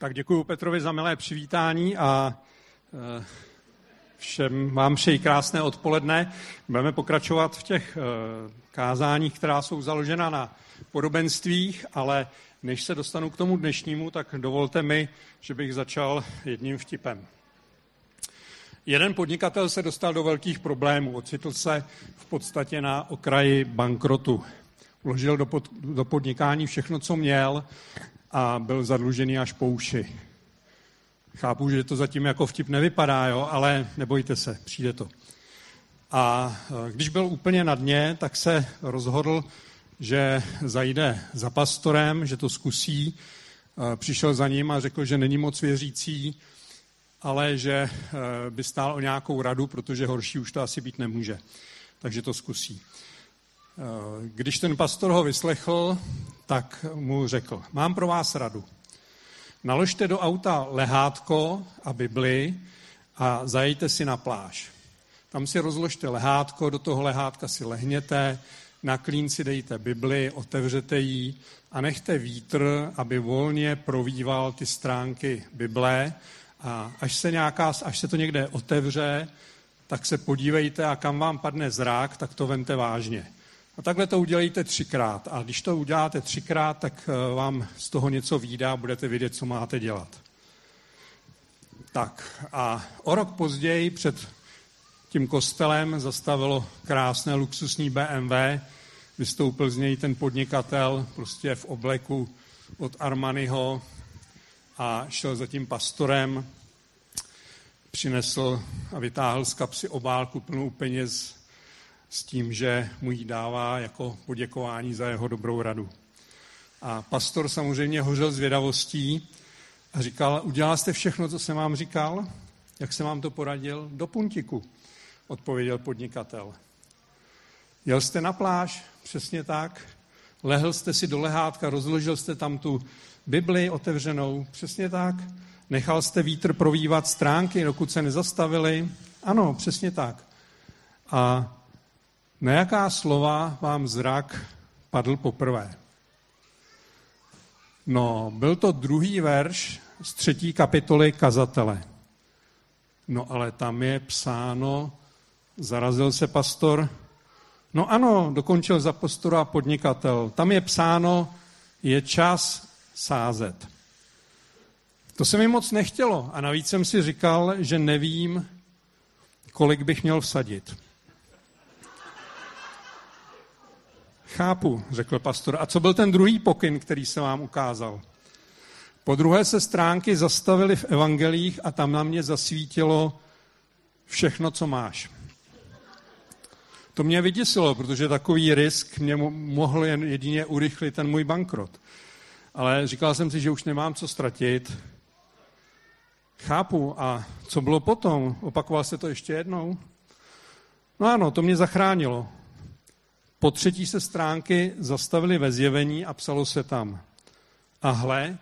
Tak děkuji Petrovi za milé přivítání a eh, všem vám přeji krásné odpoledne. Budeme pokračovat v těch eh, kázáních, která jsou založena na podobenstvích, ale než se dostanu k tomu dnešnímu, tak dovolte mi, že bych začal jedním vtipem. Jeden podnikatel se dostal do velkých problémů, ocitl se v podstatě na okraji bankrotu. Uložil do, pod, do podnikání všechno, co měl a byl zadlužený až po uši. Chápu, že to zatím jako vtip nevypadá, jo, ale nebojte se, přijde to. A e, když byl úplně na dně, tak se rozhodl, že zajde za pastorem, že to zkusí. E, přišel za ním a řekl, že není moc věřící, ale že e, by stál o nějakou radu, protože horší už to asi být nemůže. Takže to zkusí. Když ten pastor ho vyslechl, tak mu řekl, mám pro vás radu. Naložte do auta lehátko a Bibli a zajďte si na pláž. Tam si rozložte lehátko, do toho lehátka si lehněte, na klín si dejte Bibli, otevřete ji a nechte vítr, aby volně provýval ty stránky Bible a až se, nějaká, až se to někde otevře, tak se podívejte a kam vám padne zrak, tak to vente vážně. A takhle to udělejte třikrát. A když to uděláte třikrát, tak eh, vám z toho něco výjde a budete vědět, co máte dělat. Tak a o rok později před tím kostelem zastavilo krásné luxusní BMW, vystoupil z něj ten podnikatel prostě v obleku od Armaniho a šel za tím pastorem, přinesl a vytáhl z kapsy obálku plnou peněz s tím, že mu ji dává jako poděkování za jeho dobrou radu. A pastor samozřejmě hořel zvědavostí a říkal, udělal jste všechno, co jsem vám říkal? Jak jsem vám to poradil? Do puntiku, odpověděl podnikatel. Jel jste na pláž, přesně tak. Lehl jste si do lehátka, rozložil jste tam tu Bibli otevřenou, přesně tak. Nechal jste vítr provývat stránky, dokud se nezastavili. Ano, přesně tak. A na jaká slova vám zrak padl poprvé? No, byl to druhý verš z třetí kapitoly kazatele. No ale tam je psáno, zarazil se pastor, no ano, dokončil za pastora podnikatel, tam je psáno, je čas sázet. To se mi moc nechtělo a navíc jsem si říkal, že nevím, kolik bych měl vsadit. Chápu, řekl pastor. A co byl ten druhý pokyn, který se vám ukázal? Po druhé se stránky zastavily v evangelích a tam na mě zasvítilo všechno, co máš. To mě vyděsilo, protože takový risk mě mohl jen jedině urychlit ten můj bankrot. Ale říkal jsem si, že už nemám co ztratit. Chápu. A co bylo potom? Opakoval se to ještě jednou? No ano, to mě zachránilo. Po třetí se stránky zastavily ve zjevení a psalo se tam. A hle,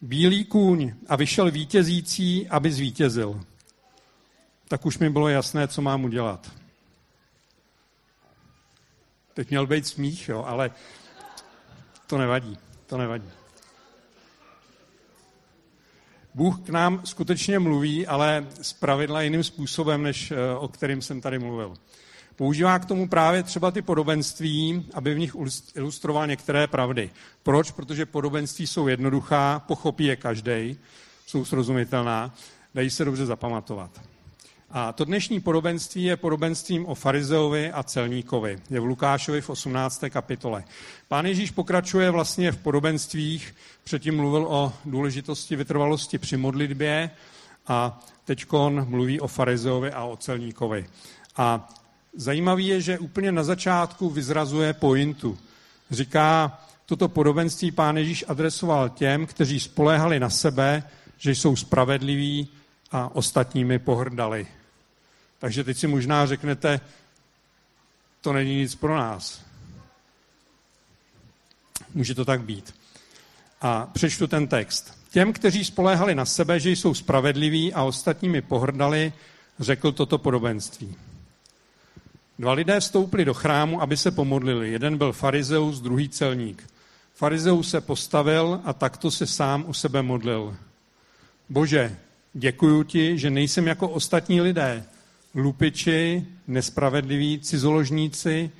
bílý kůň a vyšel vítězící, aby zvítězil. Tak už mi bylo jasné, co mám udělat. Teď měl být smích, jo, ale to nevadí, to nevadí. Bůh k nám skutečně mluví, ale z pravidla jiným způsobem, než eh, o kterým jsem tady mluvil. Používá k tomu právě třeba ty podobenství, aby v nich ilustroval některé pravdy. Proč? Protože podobenství jsou jednoduchá, pochopí je každý, jsou srozumitelná, dají se dobře zapamatovat. A to dnešní podobenství je podobenstvím o farizeovi a celníkovi. Je v Lukášovi v 18. kapitole. Pán Ježíš pokračuje vlastně v podobenstvích, předtím mluvil o důležitosti vytrvalosti při modlitbě a teď mluví o farizeovi a o celníkovi. A Zajímavý je, že úplně na začátku vyzrazuje pointu. Říká, toto podobenství pán Ježíš adresoval těm, kteří spoléhali na sebe, že jsou spravedliví a ostatními pohrdali. Takže teď si možná řeknete, to není nic pro nás. Může to tak být. A přečtu ten text. Těm, kteří spoléhali na sebe, že jsou spravedliví a ostatními pohrdali, řekl toto podobenství. Dva lidé vstoupili do chrámu, aby se pomodlili. Jeden byl farizeus, druhý celník. Farizeus se postavil a takto se sám u sebe modlil. Bože, děkuju ti, že nejsem jako ostatní lidé, lupiči, nespravedliví, cizoložníci,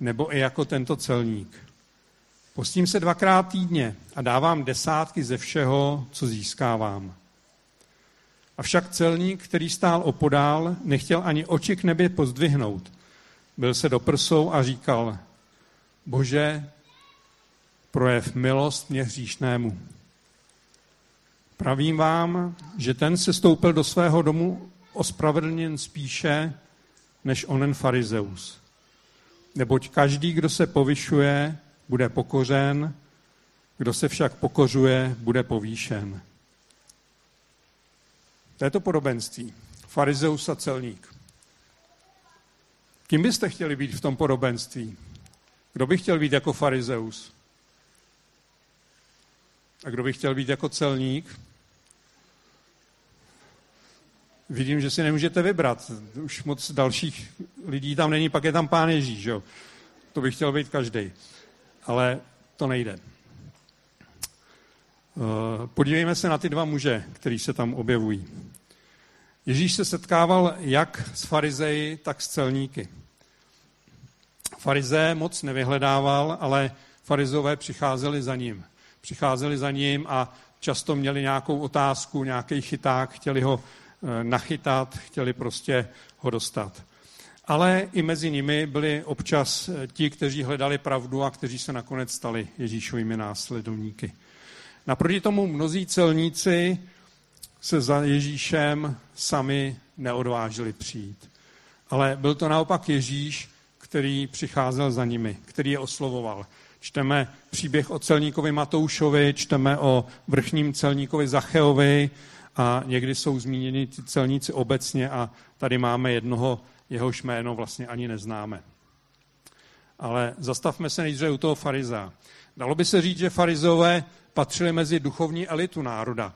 nebo i jako tento celník. Postím se dvakrát týdně a dávám desátky ze všeho, co získávám. Avšak celník, který stál opodál, nechtěl ani oči k nebi pozdvihnout. Byl se do prsou a říkal, Bože, projev milost mě hříšnému. Pravím vám, že ten se stoupil do svého domu ospravedlněn spíše než onen farizeus. Neboť každý, kdo se povyšuje, bude pokořen, kdo se však pokořuje, bude povýšen. To je to podobenství. Farizeus a celník. Kým byste chtěli být v tom podobenství? Kdo by chtěl být jako farizeus? A kdo by chtěl být jako celník? Vidím, že si nemůžete vybrat. Už moc dalších lidí tam není, pak je tam pán Ježíš. Jo? To by chtěl být každý. Ale to nejde. Eh, podívejme se na ty dva muže, kteří se tam objevují. Ježíš se setkával jak s farizeji, tak s celníky. Farizé moc nevyhledával, ale farizové přicházeli za ním. Přicházeli za ním a často měli nějakou otázku, nějaký chyták, chtěli ho eh, nachytat, chtěli prostě ho dostat. Ale i mezi nimi byli občas eh, ti, kteří hledali pravdu a kteří se nakonec stali Ježíšovými následovníky. Naproti tomu mnozí celníci se za Ježíšem sami neodvážili přijít. Ale byl to naopak Ježíš, který přicházel za nimi, který je oslovoval. Čteme příběh o celníkovi Matoušovi, čteme o vrchním celníkovi Zacheovi a někdy jsou zmíněni ty celníci obecně a tady máme jednoho, jehož jméno vlastně ani neznáme. Ale zastavme se nejdříve u toho fariza. Dalo by se říct, že farizové patřili mezi duchovní elitu národa.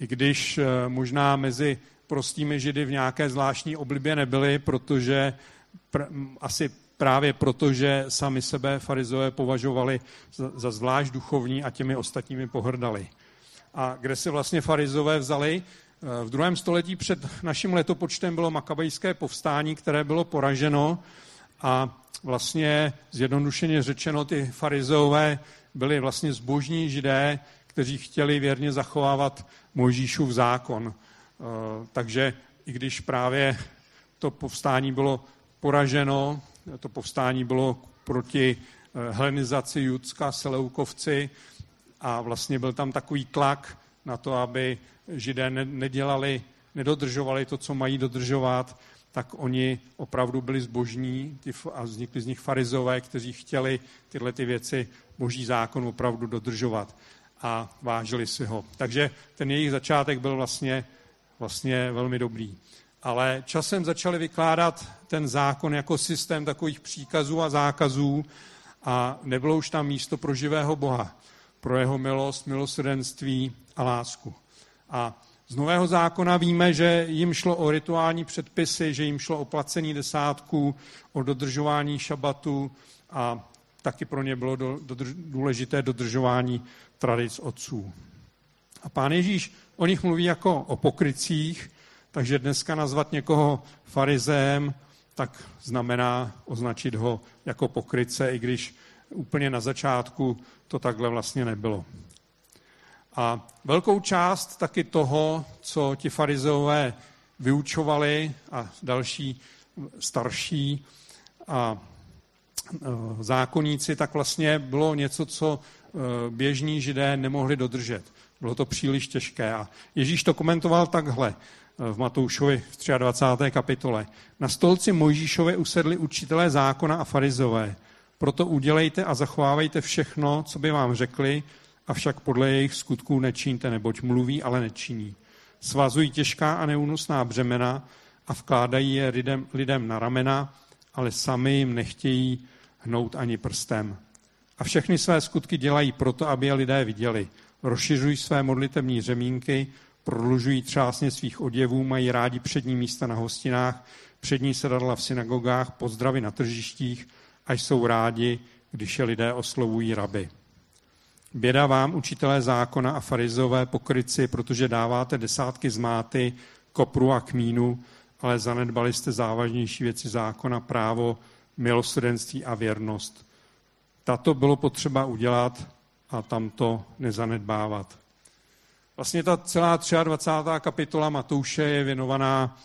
I když eh, možná mezi prostými židy v nějaké zvláštní oblibě nebyli, protože pr- asi právě proto, že sami sebe farizové považovali za, za zvlášť duchovní a těmi ostatními pohrdali. A kde se vlastně farizové vzali? Eh, v druhém století před naším letopočtem bylo makabejské povstání, které bylo poraženo a vlastně zjednodušeně řečeno ty farizové byli vlastně zbožní židé, kteří chtěli věrně zachovávat Mojžíšův zákon. Eh, takže i když právě to povstání bylo poraženo, to povstání bylo proti eh, helenizaci Judska, Seleukovci a vlastně byl tam takový tlak na to, aby židé nedělali, nedodržovali to, co mají dodržovat, tak oni opravdu byli zbožní a vznikli z nich farizové, kteří chtěli tyhle ty věci boží zákon opravdu dodržovat a vážili si ho. Takže ten jejich začátek byl vlastně, vlastně velmi dobrý. Ale časem začali vykládat ten zákon jako systém takových příkazů a zákazů a nebylo už tam místo pro živého Boha, pro jeho milost, milosrdenství a lásku. A z Nového zákona víme, že jim šlo o rituální předpisy, že jim šlo o placení desátků, o dodržování šabatu a taky pro ně bylo důležité dodržování tradic otců. A pán Ježíš o nich mluví jako o pokrycích, takže dneska nazvat někoho farizém, tak znamená označit ho jako pokryce, i když úplně na začátku to takhle vlastně nebylo. A velkou část taky toho, co ti farizeové vyučovali a další starší a e, zákonníci, tak vlastně bylo něco, co e, běžní židé nemohli dodržet. Bylo to příliš těžké. A Ježíš to komentoval takhle e, v Matoušovi v 23. kapitole. Na stolci Mojžíšově usedli učitelé zákona a farizové. Proto udělejte a zachovávejte všechno, co by vám řekli, avšak podle jejich skutků nečiňte, neboť mluví, ale nečiní. Svazují těžká a neúnosná břemena a vkládají je lidem, lidem na ramena, ale sami jim nechtějí hnout ani prstem. A všechny své skutky dělají proto, aby je lidé viděli. Rozšiřují své modlitební řemínky, prodlužují třásně svých oděvů, mají rádi přední místa na hostinách, přední sedadla v synagogách, pozdravy na tržištích a jsou rádi, když je lidé oslovují raby. Běda vám, učitelé zákona a farizové pokryci, protože dáváte desátky zmáty, kopru a kmínu, ale zanedbali jste závažnější věci zákona, právo, milosrdenství a věrnost. Tato bylo potřeba udělat a tamto nezanedbávat. Vlastně ta celá 23. kapitola Matouše je věnovaná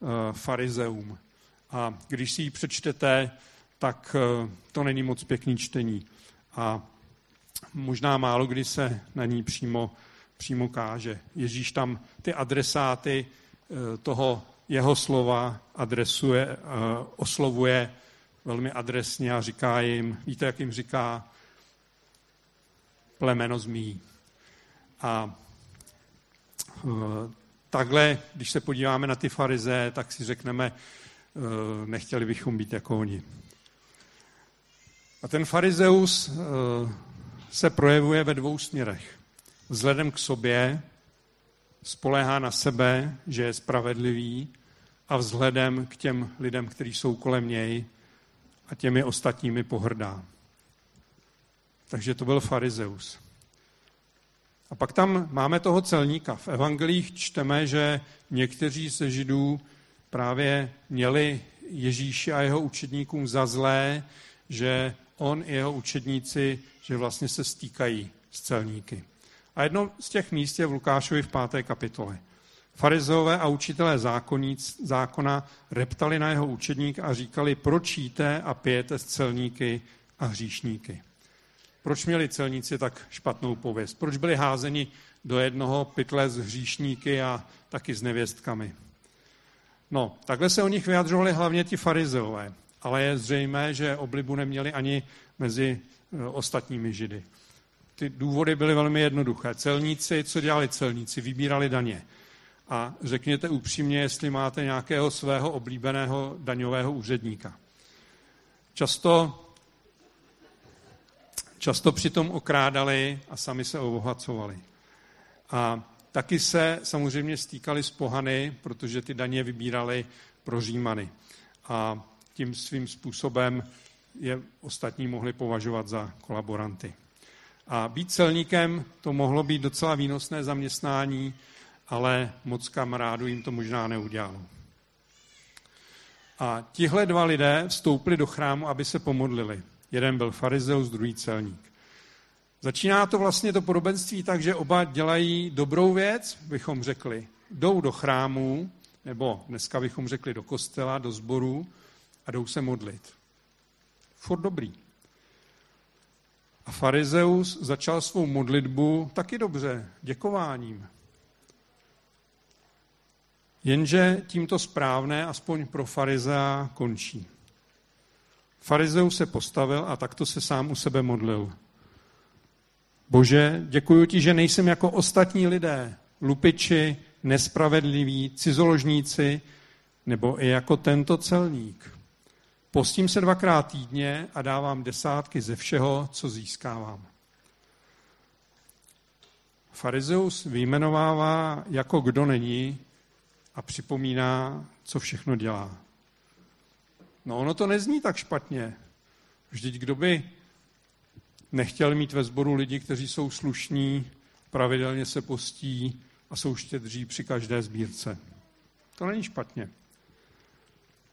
uh, farizeum. A když si ji přečtete, tak uh, to není moc pěkný čtení. A možná málo kdy se na ní přímo, přímo káže. Ježíš tam ty adresáty uh, toho jeho slova adresuje, oslovuje velmi adresně a říká jim, víte, jak jim říká, plemeno zmí. A takhle, když se podíváme na ty farize, tak si řekneme, nechtěli bychom být jako oni. A ten farizeus se projevuje ve dvou směrech. Vzhledem k sobě spolehá na sebe, že je spravedlivý a vzhledem k těm lidem, kteří jsou kolem něj a těmi ostatními pohrdá. Takže to byl farizeus. A pak tam máme toho celníka. V evangelích čteme, že někteří ze židů právě měli Ježíši a jeho učedníkům za zlé, že on i jeho učedníci, že vlastně se stýkají s celníky. A jedno z těch míst je v Lukášovi v páté kapitole. Farizeové a učitelé zákonníc, zákona reptali na jeho učedník a říkali, proč jíte a pijete s celníky a hříšníky. Proč měli celníci tak špatnou pověst? Proč byli házeni do jednoho pytle s hříšníky a taky s nevěstkami? No, takhle se o nich vyjadřovali hlavně ti farizeové, ale je zřejmé, že oblibu neměli ani mezi e, ostatními židy. Ty důvody byly velmi jednoduché. Celníci, co dělali celníci? Vybírali daně. A řekněte upřímně, jestli máte nějakého svého oblíbeného daňového úředníka. Často často přitom okrádali a sami se obohacovali. A taky se samozřejmě stýkali s pohany, protože ty daně vybírali pro Římany. A tím svým způsobem je ostatní mohli považovat za kolaboranty. A být celníkem to mohlo být docela výnosné zaměstnání, ale moc kamarádů jim to možná neudělalo. A tihle dva lidé vstoupili do chrámu, aby se pomodlili. Jeden byl farizeus, druhý celník. Začíná to vlastně to podobenství tak, že oba dělají dobrou věc, bychom řekli. Jdou do chrámu, nebo dneska bychom řekli do kostela, do sboru a jdou se modlit. Furt dobrý. A farizeus začal svou modlitbu taky dobře, děkováním. Jenže tímto správné, aspoň pro farizea, končí. Farizeus se postavil a takto se sám u sebe modlil. Bože, děkuji ti, že nejsem jako ostatní lidé, lupiči, nespravedliví, cizoložníci, nebo i jako tento celník. Postím se dvakrát týdně a dávám desátky ze všeho, co získávám. Farizeus vyjmenovává, jako kdo není a připomíná, co všechno dělá. No ono to nezní tak špatně. Vždyť kdo by nechtěl mít ve sboru lidi, kteří jsou slušní, pravidelně se postí a jsou štědří při každé sbírce. To není špatně.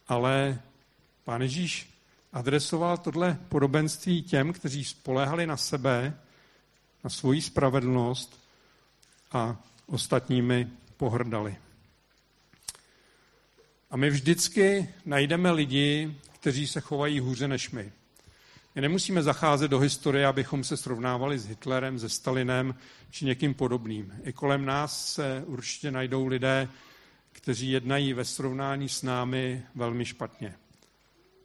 Ale pán Ježíš adresoval tohle podobenství těm, kteří spoléhali na sebe, na svoji spravedlnost a ostatními pohrdali. A my vždycky najdeme lidi, kteří se chovají hůře než my. My nemusíme zacházet do historie, abychom se srovnávali s Hitlerem, se Stalinem či někým podobným. I kolem nás se určitě najdou lidé, kteří jednají ve srovnání s námi velmi špatně.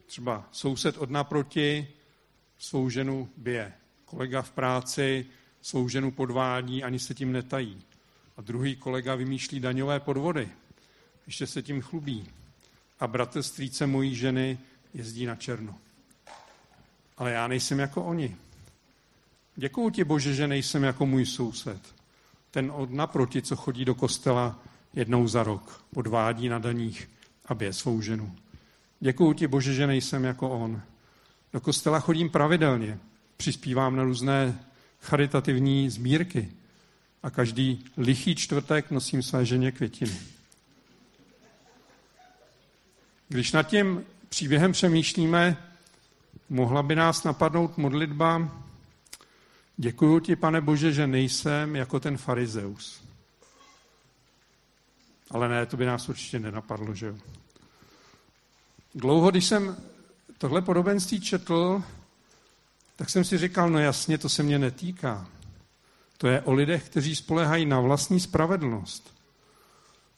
Třeba soused od naproti svou ženu bije. Kolega v práci svou ženu podvádí, ani se tím netají. A druhý kolega vymýšlí daňové podvody. Ještě se tím chlubí. A bratr strýce mojí ženy jezdí na černo ale já nejsem jako oni. Děkuju ti, Bože, že nejsem jako můj soused. Ten od naproti, co chodí do kostela jednou za rok, podvádí na daních a bije svou ženu. Děkuju ti, Bože, že nejsem jako on. Do kostela chodím pravidelně, přispívám na různé charitativní sbírky a každý lichý čtvrtek nosím své ženě květiny. Když nad tím příběhem přemýšlíme, mohla by nás napadnout modlitba Děkuji ti, pane Bože, že nejsem jako ten farizeus. Ale ne, to by nás určitě nenapadlo, že jo. Dlouho, když jsem tohle podobenství četl, tak jsem si říkal, no jasně, to se mě netýká. To je o lidech, kteří spolehají na vlastní spravedlnost.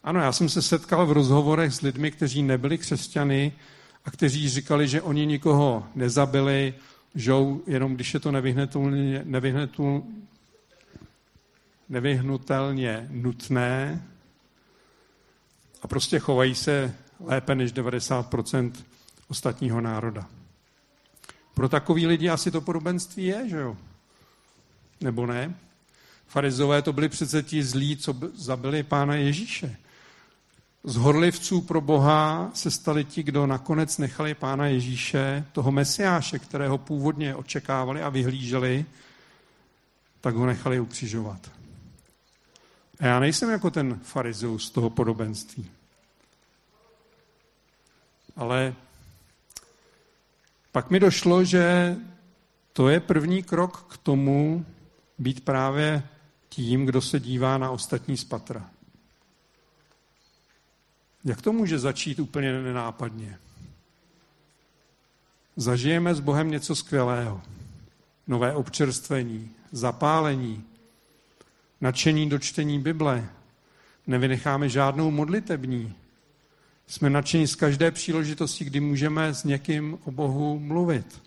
Ano, já jsem se setkal v rozhovorech s lidmi, kteří nebyli křesťany a kteří říkali, že oni nikoho nezabili, žou, jenom když je to nevyhnutelně, nevyhnutel, nevyhnutelně nutné a prostě chovají se lépe než 90% ostatního národa. Pro takový lidi asi to podobenství je, že jo? Nebo ne? Farizové to byli přece ti zlí, co zabili pána Ježíše. Z horlivců pro Boha se stali ti, kdo nakonec nechali pána Ježíše, toho mesiáše, kterého původně očekávali a vyhlíželi, tak ho nechali ukřižovat. A já nejsem jako ten farizeus z toho podobenství. Ale pak mi došlo, že to je první krok k tomu být právě tím, kdo se dívá na ostatní spatra. Jak to může začít úplně nenápadně? Zažijeme s Bohem něco skvělého. Nové občerstvení, zapálení, nadšení do čtení Bible. Nevynecháme žádnou modlitební. Jsme nadšení z každé příležitosti, kdy můžeme s někým o Bohu mluvit.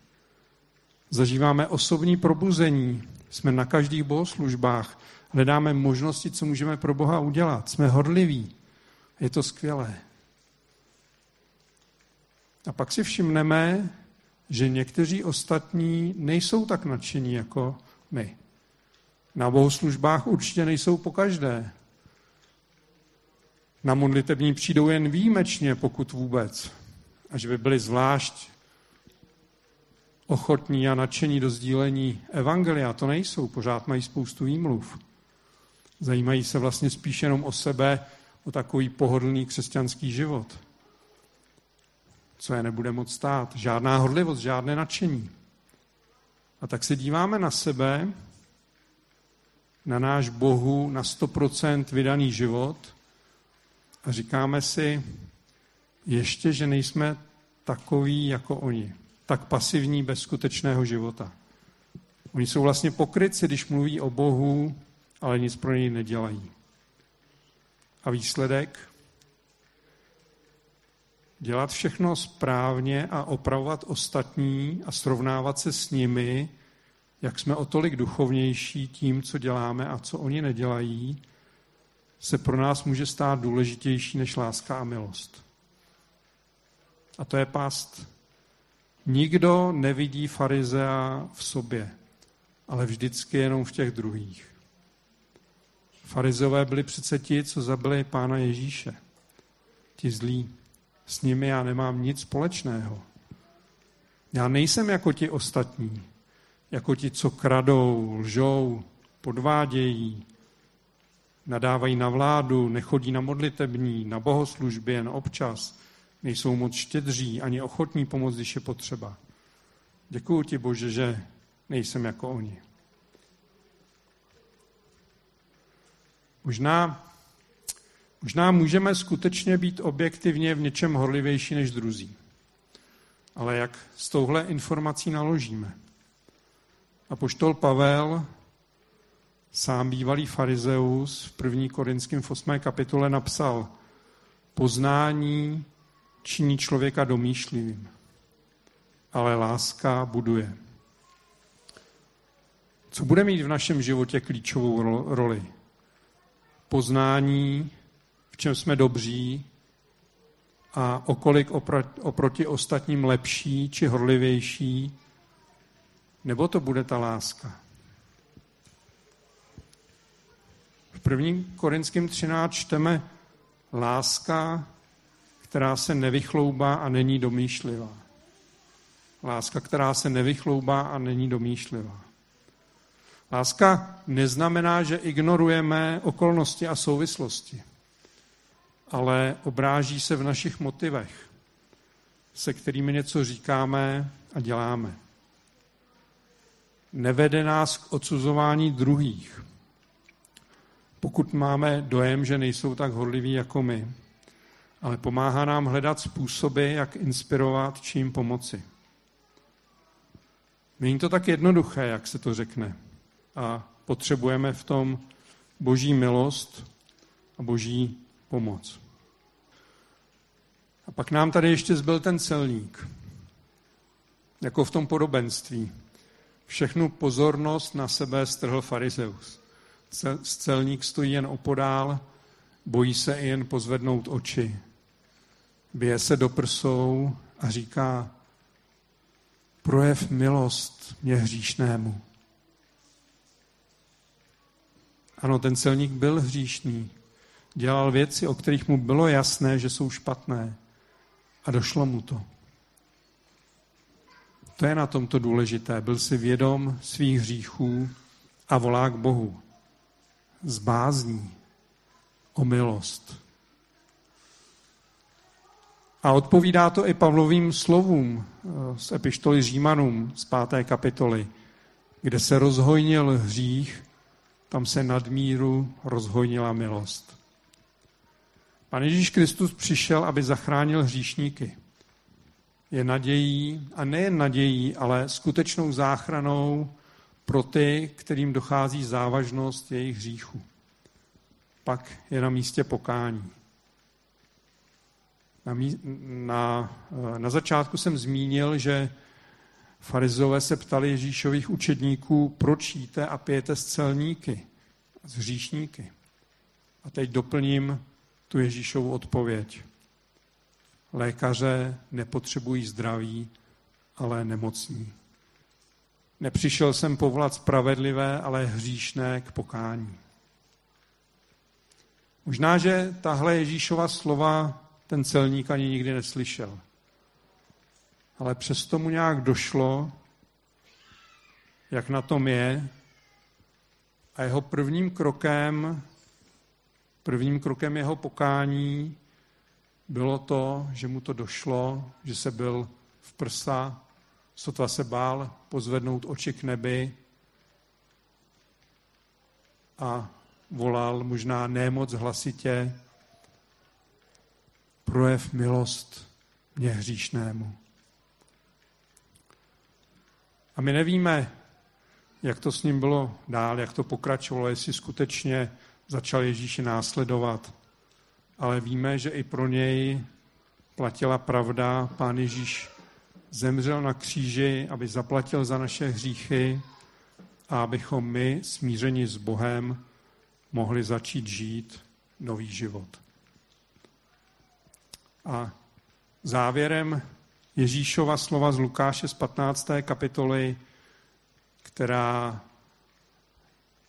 Zažíváme osobní probuzení. Jsme na každých bohoslužbách. Hledáme možnosti, co můžeme pro Boha udělat. Jsme hodliví. Je to skvělé. A pak si všimneme, že někteří ostatní nejsou tak nadšení jako my. Na bohoslužbách určitě nejsou pokaždé. Na modlitební přijdou jen výjimečně, pokud vůbec. A že by byli zvlášť ochotní a nadšení do sdílení evangelia. To nejsou, pořád mají spoustu výmluv. Zajímají se vlastně spíš jenom o sebe o takový pohodlný křesťanský život. Co je nebude moc stát? Žádná hodlivost, žádné nadšení. A tak se díváme na sebe, na náš Bohu, na 100% vydaný život a říkáme si, ještě, že nejsme takový jako oni, tak pasivní bez skutečného života. Oni jsou vlastně pokryci, když mluví o Bohu, ale nic pro něj nedělají. A výsledek? Dělat všechno správně a opravovat ostatní a srovnávat se s nimi, jak jsme o tolik duchovnější tím, co děláme a co oni nedělají, se pro nás může stát důležitější než láska a milost. A to je past. Nikdo nevidí farizea v sobě, ale vždycky jenom v těch druhých. Farizové byli přece ti, co zabili pána Ježíše. Ti zlí. S nimi já nemám nic společného. Já nejsem jako ti ostatní, jako ti, co kradou, lžou, podvádějí, nadávají na vládu, nechodí na modlitební, na bohoslužbě jen občas, nejsou moc štědří ani ochotní pomoct, když je potřeba. Děkuji ti, Bože, že nejsem jako oni. Možná, možná můžeme skutečně být objektivně v něčem horlivější než druzí. Ale jak s touhle informací naložíme? A poštol Pavel, sám bývalý farizeus, v 1. Korinském v 8. kapitole napsal poznání činí člověka domýšlivým, ale láska buduje. Co bude mít v našem životě klíčovou roli? Poznání, v čem jsme dobří a okolik oproti ostatním lepší či horlivější, nebo to bude ta láska. V 1. Korinským 13 čteme láska, která se nevychloubá a není domýšlivá. Láska, která se nevychloubá a není domýšlivá. Láska neznamená, že ignorujeme okolnosti a souvislosti, ale obráží se v našich motivech, se kterými něco říkáme a děláme. Nevede nás k odsuzování druhých, pokud máme dojem, že nejsou tak hodliví jako my, ale pomáhá nám hledat způsoby, jak inspirovat, čím pomoci. Není to tak jednoduché, jak se to řekne. A potřebujeme v tom boží milost a boží pomoc. A pak nám tady ještě zbyl ten celník. Jako v tom podobenství. Všechnu pozornost na sebe strhl farizeus. Celník stojí jen opodál, bojí se i jen pozvednout oči. Bije se do prsou a říká, projev milost mě hříšnému. Ano, ten celník byl hříšný. Dělal věci, o kterých mu bylo jasné, že jsou špatné. A došlo mu to. To je na tomto důležité. Byl si vědom svých hříchů a volá k Bohu. Z bázní o milost. A odpovídá to i Pavlovým slovům eh, z epištoly Římanům z páté kapitoly, kde se rozhojnil hřích, tam se nadmíru rozhojnila milost. Pan Ježíš Kristus přišel, aby zachránil hříšníky. Je nadějí, a nejen nadějí, ale skutečnou záchranou pro ty, kterým dochází závažnost jejich hříchu. Pak je na místě pokání. Na, na, na začátku jsem zmínil, že farizové se ptali Ježíšových učedníků, proč jíte a pijete s celníky, s hříšníky. A teď doplním tu Ježíšovu odpověď. Lékaře nepotřebují zdraví, ale nemocní. Nepřišel jsem povolat spravedlivé, ale hříšné k pokání. Možná, že tahle Ježíšova slova ten celník ani nikdy neslyšel. Ale přesto mu nějak došlo, jak na tom je. A jeho prvním krokem, prvním krokem jeho pokání bylo to, že mu to došlo, že se byl v prsa, sotva se bál pozvednout oči k nebi a volal možná nemoc hlasitě, projev milost mě hříšnému. A my nevíme, jak to s ním bylo dál, jak to pokračovalo, jestli skutečně začal Ježíši následovat. Ale víme, že i pro něj platila pravda. Pán Ježíš zemřel na kříži, aby zaplatil za naše hříchy a abychom my, smířeni s Bohem, mohli začít žít nový život. A závěrem Ježíšova slova z Lukáše z 15. kapitoly, která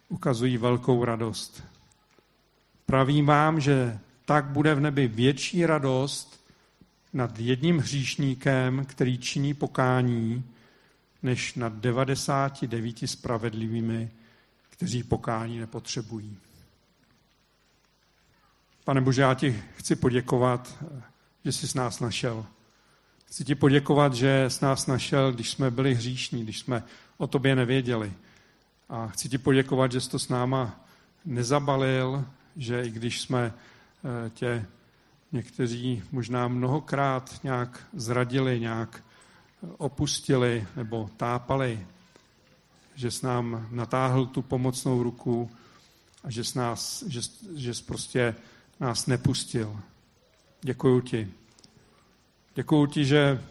ukazují velkou radost. Pravím vám, že tak bude v nebi větší radost nad jedním hříšníkem, který činí pokání, než nad 99 spravedlivými, kteří pokání nepotřebují. Pane Bože, já ti chci poděkovat že jsi s nás našel. Chci ti poděkovat, že s nás našel, když jsme byli hříšní, když jsme o tobě nevěděli. A chci ti poděkovat, že jsi to s náma nezabalil, že i když jsme eh, tě někteří možná mnohokrát nějak zradili, nějak opustili nebo tápali, že s nám natáhl tu pomocnou ruku a že, s nás, že, že jsi prostě nás nepustil. Děkuju ti. Děkuju ti, že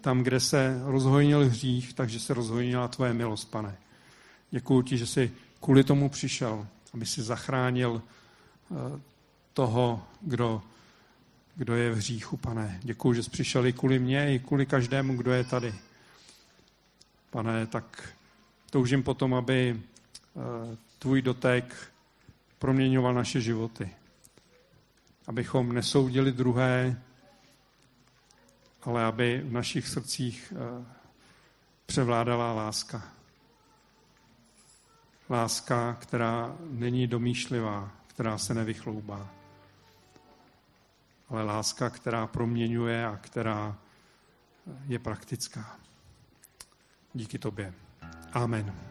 tam, kde se rozhojnil hřích, takže se rozhojnila tvoje milost, pane. Děkuju ti, že jsi kvůli tomu přišel, aby si zachránil eh, toho, kdo, kdo je v hříchu, pane. Děkuju, že jsi přišel i kvůli mně, i kvůli každému, kdo je tady. Pane, tak toužím potom, aby eh, tvůj dotek proměňoval naše životy abychom nesoudili druhé, ale aby v našich srdcích eh, převládala láska. Láska, která není domýšlivá, která se nevychloubá. Ale láska, která proměňuje a která je praktická. Díky tobě. Amen.